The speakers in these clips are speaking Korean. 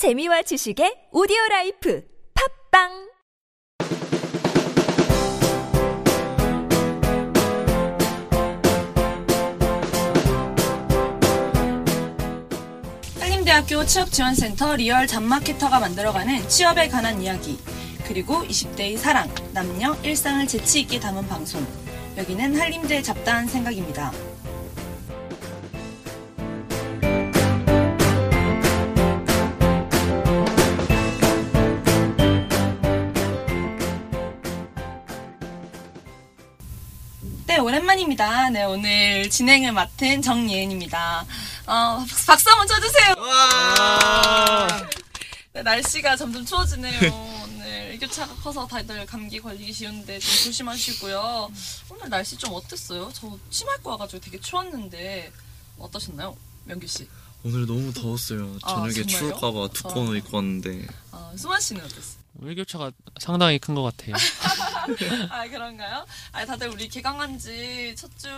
재미와 지식의 오디오 라이프 팟빵 한림대학교 취업지원센터 리얼 잡마케터가 만들어가는 취업에 관한 이야기 그리고 20대의 사랑, 남녀, 일상을 재치 있게 담은 방송 여기는 한림대 잡다한 생각입니다. 네, 오랜만입니다. 네, 오늘 진행을 맡은 정예은입니다. 어, 박수 한번 쳐주세요. 네, 날씨가 점점 추워지네요. 오늘 일교차가 커서 다들 감기 걸리기 쉬운데 좀 조심하시고요. 오늘 날씨 좀 어땠어요? 저 치마 입고 와가지고 되게 추웠는데 어떠셨나요? 명규 씨. 오늘 너무 더웠어요. 아, 저녁에 정말요? 추울까봐 두꺼운 옷 입고 왔는데 어, 수만 씨는 어땠어요? 일교차가 상당히 큰 것 같아요. 아 그런가요? 아 다들 우리 개강한 지 첫 주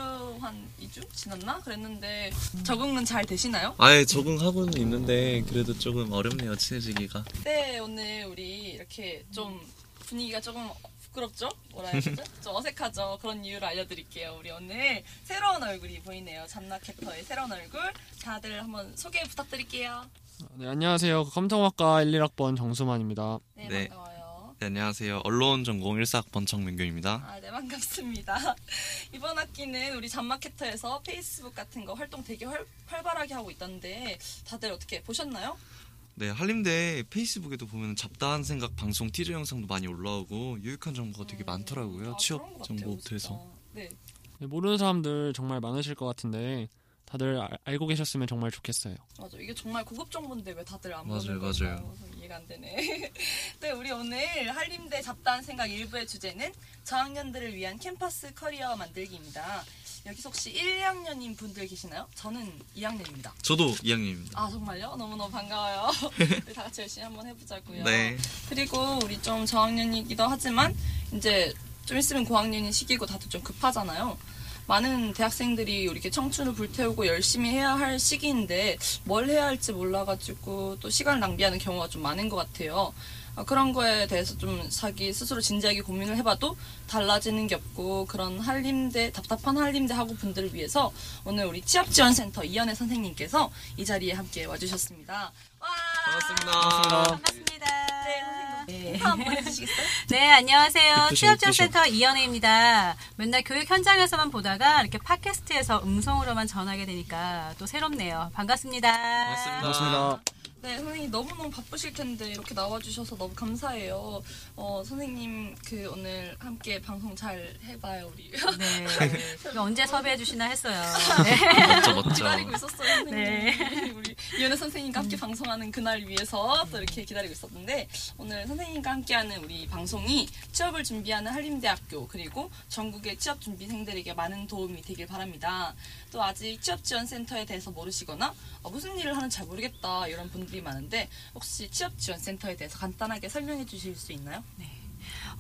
한 2주 지났나? 그랬는데 적응은 잘 되시나요? 아예 적응하고는 있는데 그래도 조금 어렵네요 친해지기가. 네 오늘 우리 이렇게 좀 분위기가 조금 부끄럽죠? 뭐라 해야 되죠? 좀 어색하죠? 그런 이유를 알려드릴게요. 우리 오늘 새로운 얼굴이 보이네요. 잠나캐터의 새로운 얼굴. 다들 한번 소개 부탁드릴게요. 네, 안녕하세요. 컴퓨터학과 1, 1학번 정수만입니다. 네, 네. 반가워요. 네, 안녕하세요. 언론 전공 1사학번 정민규입니다. 아, 네, 반갑습니다. 이번 학기는 우리 잠마케터에서 페이스북 같은 거 활동 되게 활, 활발하게 하고 있던데 다들 어떻게 보셨나요? 네 한림대 페이스북에도 보면 잡다한 생각 방송 티저 영상도 많이 올라오고 유익한 정보가 되게 많더라고요. 아, 취업 그런 것 같아요, 정보부터 해서. 진짜. 네. 네, 모르는 사람들 정말 많으실 것 같은데 다들 알- 알고 계셨으면 정말 좋겠어요. 맞아. 이게 정말 고급 정보인데 왜 다들 안 맞아요, 보는 맞아요. 이해가 안 되네. 네, 우리 오늘 한림대 잡다한 생각 일부의 주제는 저학년들을 위한 캠퍼스 커리어 만들기입니다. 여기서 혹시 1, 2학년인 분들 계시나요? 저는 2학년입니다. 저도 2학년입니다. 아 정말요? 너무너무 반가워요. 우리 다 같이 열심히 한번 해보자고요. 네. 그리고 우리 좀 저학년이기도 하지만 이제 좀 있으면 고학년인 시기고 다들 좀 급하잖아요. 많은 대학생들이 이렇게 청춘을 불태우고 열심히 해야 할 시기인데 뭘 해야 할지 몰라가지고 또 시간을 낭비하는 경우가 좀 많은 것 같아요. 어, 그런 거에 대해서 좀 자기 스스로 진지하게 고민을 해봐도 달라지는 게 없고 그런 한림대 답답한 한림대 학우 분들을 위해서 오늘 우리 취업 지원 센터 이연혜 선생님께서 이 자리에 함께 와주셨습니다. 와 반갑습니다. 반갑습니다. 네 해주시겠어요? 네, 안녕하세요. 취업지원센터 이연혜입니다. 맨날 교육 현장에서만 보다가 이렇게 팟캐스트에서 음성으로만 전하게 되니까 또 새롭네요. 반갑습니다. 반갑습니다. 네, 선생님 너무너무 바쁘실 텐데 이렇게 나와주셔서 너무 감사해요. 어, 선생님 그 오늘 함께 방송 잘 해봐요, 우리. 네. 이거 언제 섭외해 주시나 했어요. 멋져 멋져. 기다리고 있었어요, 선생님. 네. 우리 이현애 선생님과 함께 방송하는 그날 위해서 또 이렇게 기다리고 있었는데 오늘 선생님과 함께하는 우리 방송이 취업을 준비하는 한림대학교 그리고 전국의 취업 준비생들에게 많은 도움이 되길 바랍니다. 또 아직 취업 지원센터에 대해서 모르시거나 어, 무슨 일을 하는지 잘 모르겠다 이런 분들 이 많은데 혹시 취업 지원 센터에 대해서 간단하게 설명해 주실 수 있나요?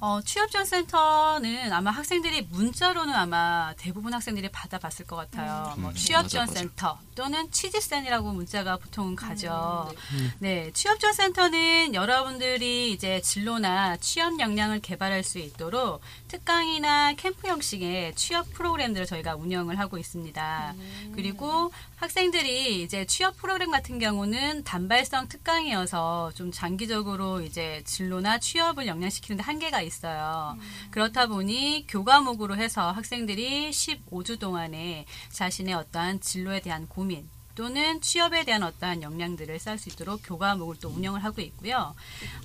어, 취업 지원센터는 아마 학생들이 문자로는 아마 대부분 학생들이 받아봤을 것 같아요. 뭐 음, 취업 지원센터 또는 취직센이라고 문자가 보통 가죠. 음, 네, 취업 지원센터는 여러분들이 이제 진로나 취업 역량을 개발할 수 있도록 특강이나 캠프 형식의 취업 프로그램들을 저희가 운영을 하고 있습니다. 그리고 학생들이 이제 취업 프로그램 같은 경우는 단발성 특강이어서 좀 장기적으로 이제 진로나 취업을 역량시키는 데 한계가 있어요. 그렇다 보니 교과목으로 해서 학생들이 15주 동안에 자신의 어떠한 진로에 대한 고민 또는 취업에 대한 어떠한 역량들을 쌓을 수 있도록 교과목을 또 운영을 하고 있고요.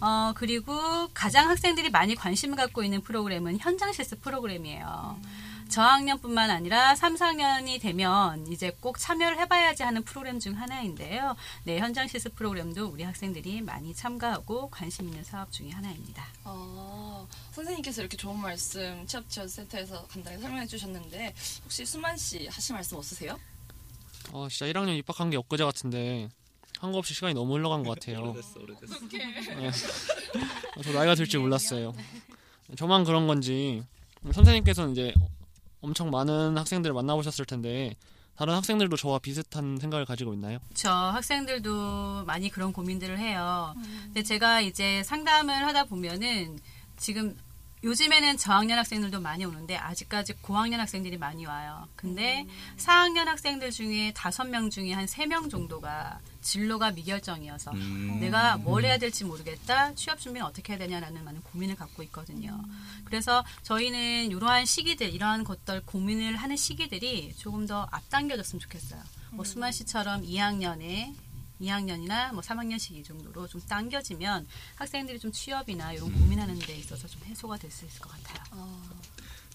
어, 그리고 가장 학생들이 많이 관심을 갖고 있는 프로그램은 현장 실습 프로그램이에요. 저학년뿐만 아니라 3, 4학년이 되면 이제 꼭 참여를 해봐야지 하는 프로그램 중 하나인데요. 네, 현장 실습 프로그램도 우리 학생들이 많이 참가하고 관심 있는 사업 중에 하나입니다. 아, 선생님께서 이렇게 좋은 말씀 취업 지원 센터에서 간단히 설명해 주셨는데 혹시 수만 씨 하실 말씀 없으세요? 어, 진짜 1학년 입학한 게 엊그제 같은데 한 거 없이 시간이 너무 흘러간 것 같아요. 오래됐어 오래됐어. 어, 저 나이가 들줄 몰랐어요. 저만 그런 건지 선생님께서는 이제 엄청 많은 학생들을 만나보셨을 텐데 다른 학생들도 저와 비슷한 생각을 가지고 있나요? 저 학생들도 많이 그런 고민들을 해요. 근데 제가 이제 상담을 하다 보면은 지금 요즘에는 저학년 학생들도 많이 오는데 아직까지 고학년 학생들이 많이 와요. 근데 4학년 학생들 중에 5명 중에 한 3명 정도가 진로가 미결정이어서 음. 내가 뭘 해야 될지 모르겠다. 취업 준비는 어떻게 해야 되냐라는 많은 고민을 갖고 있거든요. 그래서 저희는 이러한 시기들, 이러한 것들 고민을 하는 시기들이 조금 더 앞당겨졌으면 좋겠어요. 뭐 수만 씨처럼 2학년에 2학년이나 뭐 3학년 시기 정도로 좀 당겨지면 학생들이 좀 취업이나 이런 고민하는 데 있어서 좀 해소가 될 수 있을 것 같아요.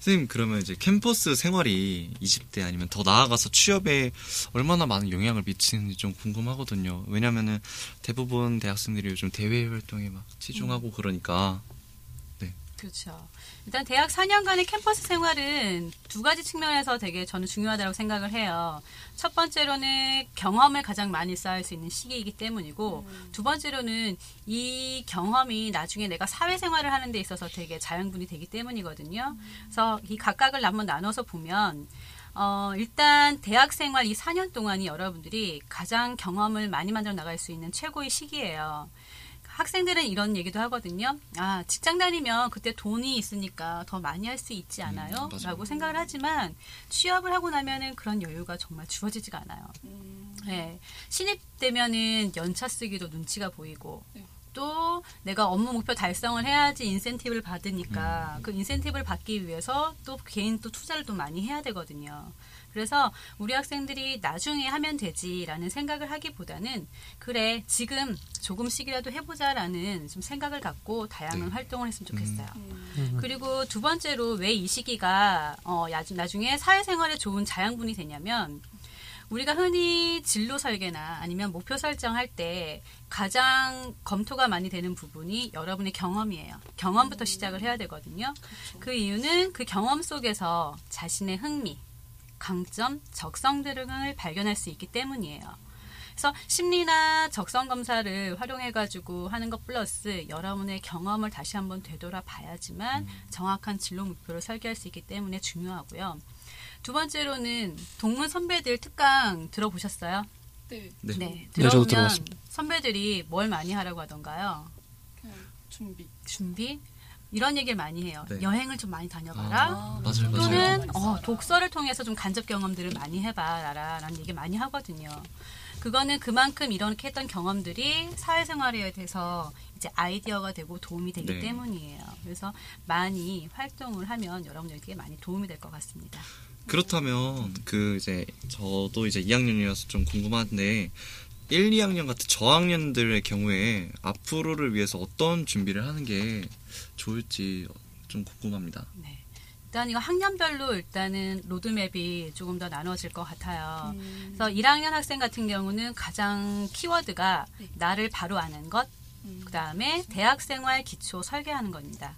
선생님 그러면 이제 캠퍼스 생활이 20대 아니면 더 나아가서 취업에 얼마나 많은 영향을 미치는지 좀 궁금하거든요. 왜냐면은 대부분 대학생들이 요즘 대외 활동에 막 치중하고 그러니까 그렇죠. 일단 대학 4년간의 캠퍼스 생활은 두 가지 측면에서 되게 저는 중요하다고 생각을 해요. 첫 번째로는 경험을 가장 많이 쌓을 수 있는 시기이기 때문이고 두 번째로는 이 경험이 나중에 내가 사회생활을 하는 데 있어서 되게 자양분이 되기 때문이거든요. 그래서 이 각각을 한번 나눠서 보면 어, 일단 대학 생활 이 4년 동안이 여러분들이 가장 경험을 많이 만들어 나갈 수 있는 최고의 시기예요. 학생들은 이런 얘기도 하거든요. 아, 직장 다니면 그때 돈이 있으니까 더 많이 할 수 있지 않아요? 음. 라고 생각을 하지만 취업을 하고 나면은 그런 여유가 정말 주어지지가 않아요. 네. 신입 되면은 연차 쓰기도 눈치가 보이고 네. 또 내가 업무 목표 달성을 해야지 인센티브를 받으니까 그 인센티브를 받기 위해서 또 개인 또 투자를 또 많이 해야 되거든요. 그래서 우리 학생들이 나중에 하면 되지라는 생각을 하기보다는 그래 지금 조금씩이라도 해보자라는 좀 생각을 갖고 다양한 네. 활동을 했으면 좋겠어요. 음. 그리고 두 번째로 왜 이 시기가 어, 야- 나중에 사회생활에 좋은 자양분이 되냐면 우리가 흔히 진로 설계나 아니면 목표 설정할 때 가장 검토가 많이 되는 부분이 여러분의 경험이에요. 경험부터 시작을 해야 되거든요. 그 이유는 그 경험 속에서 자신의 흥미, 강점, 적성 등을 발견할 수 있기 때문이에요. 그래서 심리나 적성 검사를 활용해 가지고 하는 것 플러스 여러분의 경험을 다시 한번 되돌아 봐야지만 정확한 진로 목표를 설계할 수 있기 때문에 중요하고요. 두 번째로는 동문 선배들 특강 들어보셨어요? 네, 네. 네. 네, 들어보면 저도 들어봤습니다. 선배들이 뭘 많이 하라고 하던가요? 준비. 준비? 이런 얘기를 많이 해요. 네. 여행을 좀 많이 다녀봐라. 아, 맞아요, 맞아요. 또는 어, 독서를 통해서 좀 간접 경험들을 많이 해봐라 라는 얘기 많이 하거든요. 그거는 그만큼 이렇게 했던 경험들이 사회생활에 대해서 이제 아이디어가 되고 도움이 되기 네. 때문이에요. 그래서 많이 활동을 하면 여러분들에게 많이 도움이 될 것 같습니다. 그렇다면 그 이제 저도 이제 2학년이라서 좀 궁금한데 1, 2학년 같은 저학년들의 경우에 앞으로를 위해서 어떤 준비를 하는 게 좋을지 좀 궁금합니다. 네. 일단 이거 학년별로 일단은 로드맵이 조금 더 나눠질 것 같아요. 음. 그래서 1학년 학생 같은 경우는 가장 키워드가 네. 나를 바로 아는 것, 음. 그 다음에 대학생활 기초 설계하는 겁니다.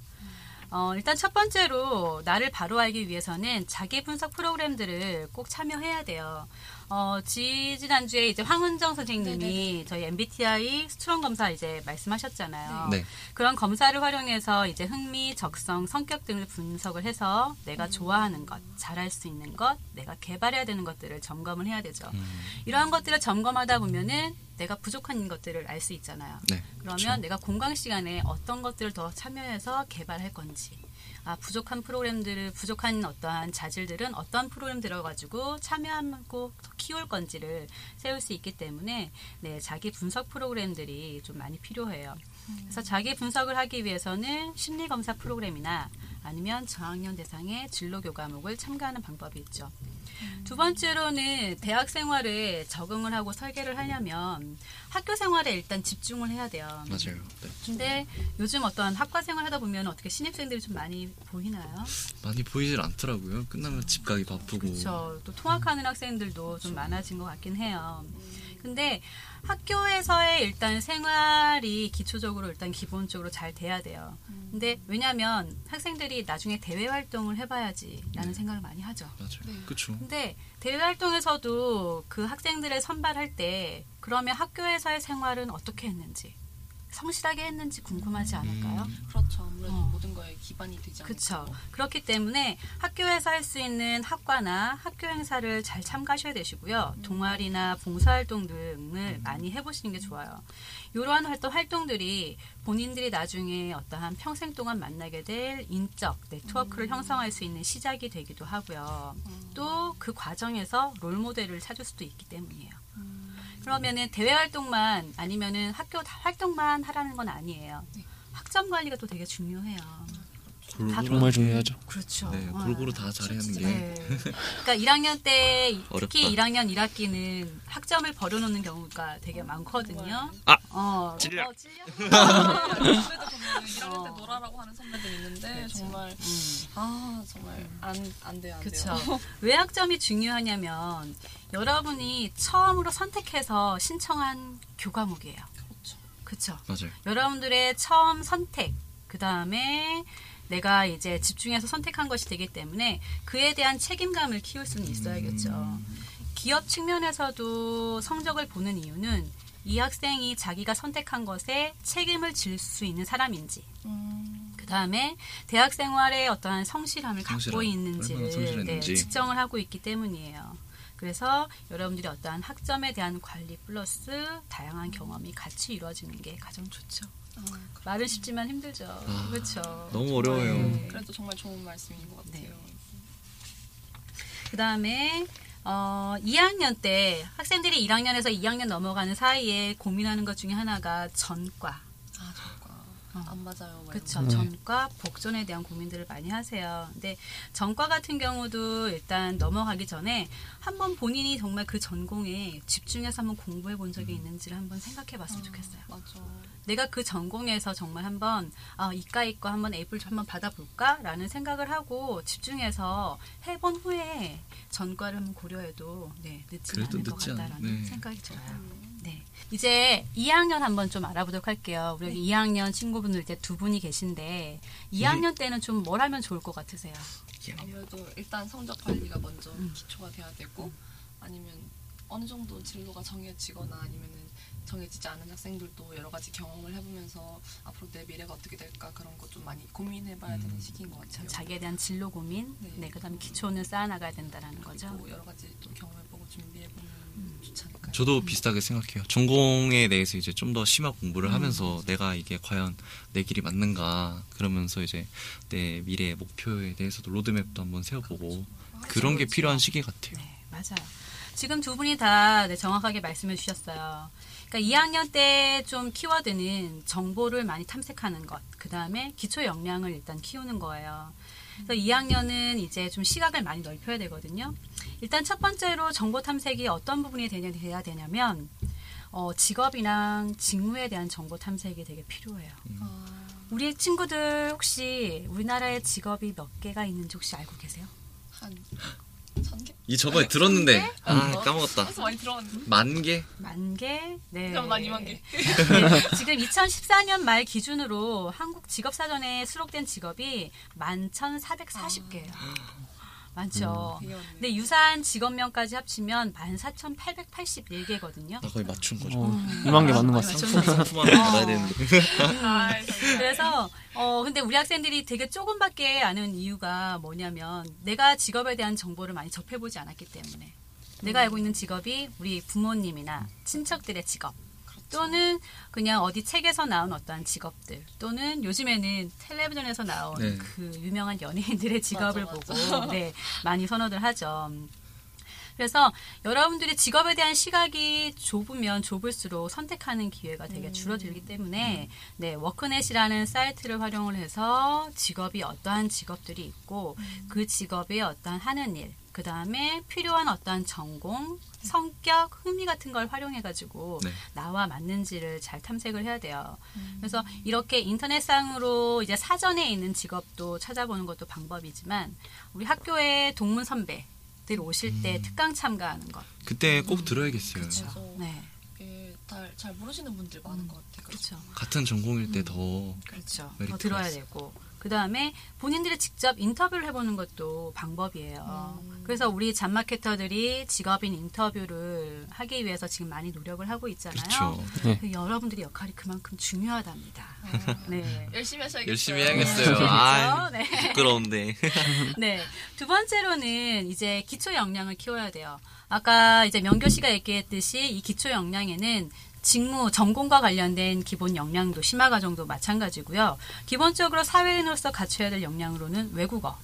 어, 일단 첫 번째로 나를 바로 알기 위해서는 자기 분석 프로그램들을 꼭 참여해야 돼요. 어, 지지난주에 이제 황은정 선생님이 네네네. 저희 MBTI 스트롱 검사 이제 말씀하셨잖아요. 네. 그런 검사를 활용해서 이제 흥미, 적성, 성격 등을 분석을 해서 내가 좋아하는 것, 잘할 수 있는 것, 내가 개발해야 되는 것들을 점검을 해야 되죠. 음, 이러한 것들을 점검하다 보면은 내가 부족한 것들을 알 수 있잖아요. 네. 그러면 그렇죠. 내가 공강 시간에 어떤 것들을 더 참여해서 개발할 건지, 아 부족한 프로그램들을 부족한 어떠한 자질들은 어떤 프로그램 들어가지고 참여하고 더 키울 건지를 세울 수 있기 때문에 네 자기 분석 프로그램들이 좀 많이 필요해요. 그래서 자기 분석을 하기 위해서는 심리 검사 프로그램이나 아니면 저학년 대상의 진로 교 과목을 참가하는 방법이 있죠. 두 번째로는 대학 생활에 적응을 하고 설계를 하려면 학교 생활에 일단 집중을 해야 돼요. 맞아요. 네. 근데 요즘 어떠한 학과 생활 하다 보면 어떻게 신입생들이 좀 많이 보이나요? 많이 보이질 않더라고요. 끝나면 집 가기 바쁘고. 그렇죠. 또 통학하는 학생들도 좀 많아진 것 같긴 해요. 근데 학교에서의 일단 생활이 기초적으로 일단 기본적으로 잘 돼야 돼요. 근데 왜냐하면 학생들이 나중에 대외 활동을 해봐야지라는 네. 생각을 많이 하죠. 맞아요. 네. 그렇죠. 근데 대외 활동에서도 그 학생들을 선발할 때 그러면 학교에서의 생활은 어떻게 했는지 성실하게 했는지 궁금하지 않을까요? 그렇죠. 아무래도 어. 모든 거에 기반이 되지 않을까. 그렇죠. 그렇기 때문에 학교에서 할 수 있는 학과나 학교 행사를 잘 참가하셔야 되시고요. 동아리나 봉사활동 등을 많이 해보시는 게 좋아요. 이러한 활동 활동들이 본인들이 나중에 어떠한 평생 동안 만나게 될 인적 네트워크를 형성할 수 있는 시작이 되기도 하고요. 또 그 과정에서 롤 모델을 찾을 수도 있기 때문이에요. 그러면은 대외 활동만 아니면은 학교 다- 활동만 하라는 건 아니에요. 학점 관리가 또 되게 중요해요. 골고루 정말 중요하죠. 그렇죠. 네, 어. 골고루 다 잘해야 하는 게 네. 그러니까 1학년 때 특히 어렵다. 1학년 1학기는 학점을 버려놓는 경우가 되게 많거든요. 아! 어, 찔려. 어, 찔려? 선배들 보면 1학년 때 놀아라고 하는 선배들 있는데 정말 음. 아 정말 안 안 돼요 안 그렇죠. 돼요. 왜 학점이 중요하냐면 여러분이 처음으로 선택해서 신청한 교과목이에요. 그렇죠. 그렇죠. 맞아요. 여러분들의 처음 선택, 그 다음에 내가 이제 집중해서 선택한 것이 되기 때문에 그에 대한 책임감을 키울 수는 있어야겠죠. 기업 측면에서도 성적을 보는 이유는 이 학생이 자기가 선택한 것에 책임을 질 수 있는 사람인지, 음, 그 다음에 대학 생활에 어떠한 성실함을 갖고 성실함, 얼마나 있는지를. 네, 측정을 하고 있기 때문이에요. 그래서 여러분들이 어떠한 학점에 대한 관리 플러스 다양한 경험이 같이 이루어지는 게 가장 좋죠. 아, 말은 쉽지만 힘들죠. 아, 그렇죠. 너무 어려워요. 네. 그래도 정말 좋은 말씀인 것 같아요. 네. 그 다음에 어, 2학년 때 학생들이 1학년에서 2학년 넘어가는 사이에 고민하는 것 중에 하나가 전과. 어. 안 맞아요. 막 그렇죠. 네. 전과 복전에 대한 고민들을 많이 하세요. 근데 전과 같은 경우도 일단 넘어가기 전에 한번 본인이 정말 그 전공에 집중해서 한번 공부해 본 적이 있는지를 한번 생각해 봤으면 거. 좋겠어요. 아, 맞아. 내가 그 전공에서 정말 한번 아, 이과 이과 한번 A를 좀 한번 받아볼까라는 생각을 하고 집중해서 해본 후에 전과를 한번 고려해도 네, 늦지 않을 것 같다라는 네. 생각이 들어요. 이제 2학년 한번 좀 알아보도록 할게요. 우리 네. 2학년 친구분들 이제 두 분이 계신데 2학년 때는 좀 뭘 하면 좋을 것 같으세요? 아무래도 일단 성적 관리가 먼저 음. 기초가 돼야 되고 아니면 어느 정도 진로가 정해지거나 아니면은 정해지지 않은 학생들도 여러 가지 경험을 해보면서 앞으로 내 미래가 어떻게 될까 그런 거 좀 많이 고민해봐야 되는 시기인 것 같아요. 자기에 대한 진로 고민, 네, 네. 그다음에 기초는 쌓아나가야 된다라는 거죠. 여러 가지 또 경험해보고 준비해보면 음. 좋지 않을까요? 저도 비슷하게 생각해요. 전공에 대해서 이제 좀 더 심화 공부를 음. 하면서 내가 이게 과연 내 길이 맞는가 그러면서 이제 내 미래 목표에 대해서도 로드맵도 한번 세워보고 그런게 그렇죠. 필요한 시기 같아요. 네, 맞아요. 지금 두 분이 다 네, 정확하게 말씀해 주셨어요. 그러니까 2학년 때 좀 키워드는 정보를 많이 탐색하는 것, 그 다음에 기초 역량을 일단 키우는 거예요. 그래서 2학년은 이제 좀 시각을 많이 넓혀야 되거든요. 일단 첫 번째로 정보 탐색이 어떤 부분이 되냐, 돼야 되냐면, 어, 직업이랑 직무에 대한 정보 탐색이 되게 필요해요. 아, 우리 친구들 혹시 우리나라에 직업이 몇 개가 있는지 혹시 알고 계세요? 한 천 개? 이 저번에 들었는데 아 어? 까먹었다. 그래서 많이 들어봤는데. 만 개? 만 개? 네. 그럼 난 이만 개. 네, 지금 2014년 말 기준으로 한국 직업사전에 수록된 직업이 11,440개예요. 많죠. 많네요. 근데 유사한 직업명까지 합치면 14,881개거든요. 나 거의 맞춘 거죠. 어, 이만 개 맞는 것. 상품 하나 받아야 되는데. 아. 그래서 어 근데 우리 학생들이 되게 조금밖에 아는 이유가 뭐냐면 내가 직업에 대한 정보를 많이 접해보지 않았기 때문에 내가 알고 있는 직업이 우리 부모님이나 친척들의 직업 또는 그냥 어디 책에서 나온 어떠한 직업들 또는 요즘에는 텔레비전에서 나온 네. 그 유명한 연예인들의 직업을 맞아, 보고 네 많이 선호들 하죠. 그래서 여러분들이 직업에 대한 시각이 좁으면 좁을수록 선택하는 기회가 되게 줄어들기 때문에 네 워크넷이라는 사이트를 활용을 해서 직업이 어떠한 직업들이 있고 그 직업에 어떠한 하는 일, 그 다음에 필요한 어떠한 전공, 성격, 흥미 같은 걸 활용해가지고 네. 나와 맞는지를 잘 탐색을 해야 돼요. 그래서 이렇게 인터넷상으로 이제 사전에 있는 직업도 찾아보는 것도 방법이지만 우리 학교에 동문 선배 들 오실 때 특강 참가하는 것. 그때 꼭 들어야겠어요. 그렇죠. 네. 잘, 잘 모르시는 분들 많은 것 같아요. 그렇죠. 같은 전공일 때 더 그렇죠. 더 들어야. 되고. 그 다음에 본인들이 직접 인터뷰를 해보는 것도 방법이에요. 그래서 우리 잡마케터들이 직업인 인터뷰를 하기 위해서 지금 많이 노력을 하고 있잖아요. 그렇죠. 그 여러분들의 역할이 그만큼 중요하답니다. 네. 열심히 하셔야겠어요. 열심히 해야겠어요. 그렇죠? 아, 네. 부끄러운데. 네. 두 번째로는 이제 기초 역량을 키워야 돼요. 아까 이제 명교 씨가 얘기했듯이 이 기초 역량에는 직무, 전공과 관련된 기본 역량도 심화 과정도 마찬가지고요. 기본적으로 사회인으로서 갖춰야 될 역량으로는 외국어,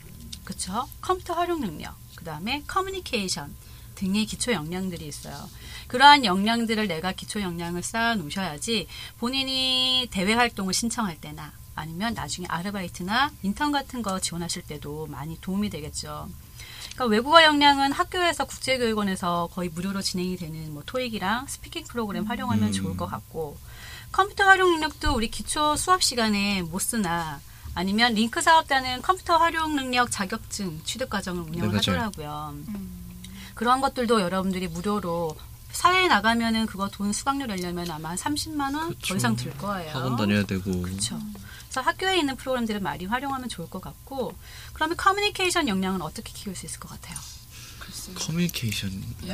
그쵸? 컴퓨터 활용 능력, 그 다음에 커뮤니케이션 등의 기초 역량들이 있어요. 그러한 역량들을 내가 기초 역량을 쌓아 놓으셔야지 본인이 대외 활동을 신청할 때나 아니면 나중에 아르바이트나 인턴 같은 거 지원하실 때도 많이 도움이 되겠죠. 그러니까 외국어 역량은 학교에서 국제교육원에서 거의 무료로 진행이 되는 뭐 토익이랑 speaking 프로그램 활용하면 음. 좋을 것 같고 컴퓨터 활용 능력도 우리 기초 수업 시간에 MOS나 아니면 LINC 사업단은 컴퓨터 활용 능력 자격증 취득 과정을 운영을 네. 하더라고요. 그런 것들도 여러분들이 무료로 사회에 나가면은 그거 돈 수강료 내려면 아마 한 30만 원 더. 이상 들 거예요. 학원 다녀야 되고. 그렇죠. 그래서 학교에 있는 프로그램들을 많이 활용하면 좋을 것 같고 그러면 커뮤니케이션 역량은 어떻게 키울 수 있을 것 같아요? 커뮤니케이션.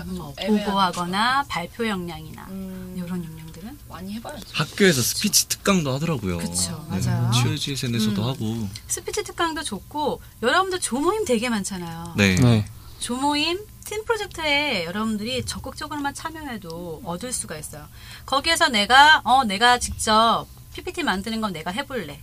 뭐 보고하거나 발표 역량이나 음, 이런 역량들은 많이 해봐야죠. 학교에서 스피치 특강도 하더라고요. 그쵸, 네. 맞아요. 취업지원센터에서도 음. 하고. 스피치 특강도 좋고 여러분들 조모임 되게 많잖아요. 네. 네. 조모임 팀 프로젝트에 여러분들이 적극적으로만 참여해도 얻을 수가 있어요. 거기에서 내가 어 내가 직접 PPT 만드는 건 내가 해볼래.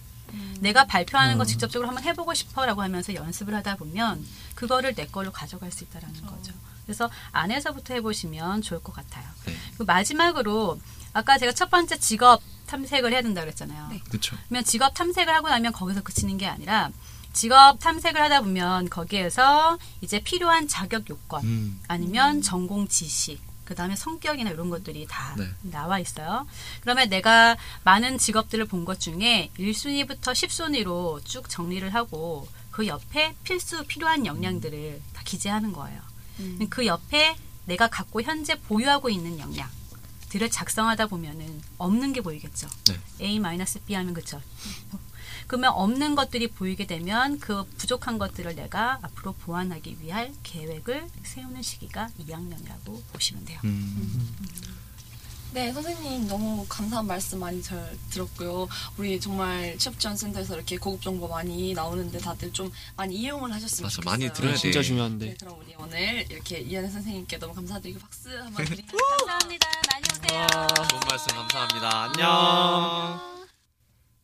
내가 발표하는 거 직접적으로 한번 해보고 싶어라고 하면서 연습을 하다 보면 그거를 내 걸로 가져갈 수 있다라는 거죠. 그래서 안에서부터 해보시면 좋을 것 같아요. 네. 그리고 마지막으로 아까 제가 첫 번째 직업 탐색을 해야 된다 그랬잖아요. 그렇죠. 그러면 직업 탐색을 하고 나면 거기서 그치는 게 아니라 직업 탐색을 하다 보면 거기에서 이제 필요한 자격 요건 음. 아니면 전공 지식 그 다음에 성격이나 이런 것들이 다 네. 나와 있어요. 그러면 내가 많은 직업들을 본 것 중에 1순위부터 10순위로 쭉 정리를 하고 그 옆에 필수 필요한 역량들을 다 기재하는 거예요. 그 옆에 내가 갖고 현재 보유하고 있는 역량 들을 작성하다 보면은 없는 게 보이겠죠. 네. A-B 하면 그쵸. 그러면 없는 것들이 보이게 되면 그 부족한 것들을 내가 앞으로 보완하기 위할 계획을 세우는 시기가 2학년이라고 보시면 돼요. 음. 네, 선생님 너무 감사한 말씀 많이 잘 들었고요. 우리 정말 취업 지원 센터에서 이렇게 고급 정보 많이 나오는데 다들 좀 많이 이용을 하셨으면 맞아, 좋겠어요. 많이 들어야 진짜 돼. 중요한데. 네, 그럼 우리 오늘 이렇게 이한혜 선생님께 너무 감사드리고 박수 한번 드리면 감사합니다. 많이 오세요. 좋은 말씀 감사합니다. 안녕.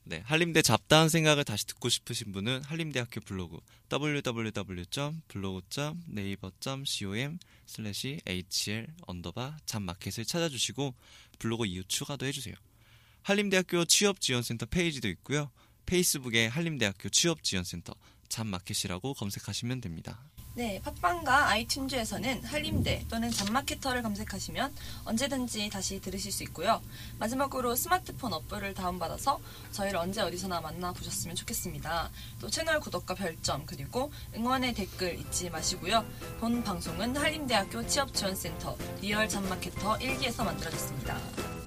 네, 한림대 잡다한 생각을 다시 듣고 싶으신 분은 한림대학교 블로그 www.blog.naver.com 슬래시 hl 언더바 잡마켓을 찾아주시고 블로그 이웃 추가도 해주세요. 한림대학교 취업지원센터 페이지도 있고요. 페이스북에 한림대학교 취업지원센터 잡마켓이라고 검색하시면 됩니다. 네, 팟빵과 아이튠즈에서는 한림대 또는 잡마케터를 검색하시면 언제든지 다시 들으실 수 있고요. 마지막으로 스마트폰 어플을 다운받아서 저희를 언제 어디서나 만나보셨으면 좋겠습니다. 또 채널 구독과 별점 그리고 응원의 댓글 잊지 마시고요. 본 방송은 한림대학교 취업지원센터 리얼 잡마케터 1기에서 만들어졌습니다.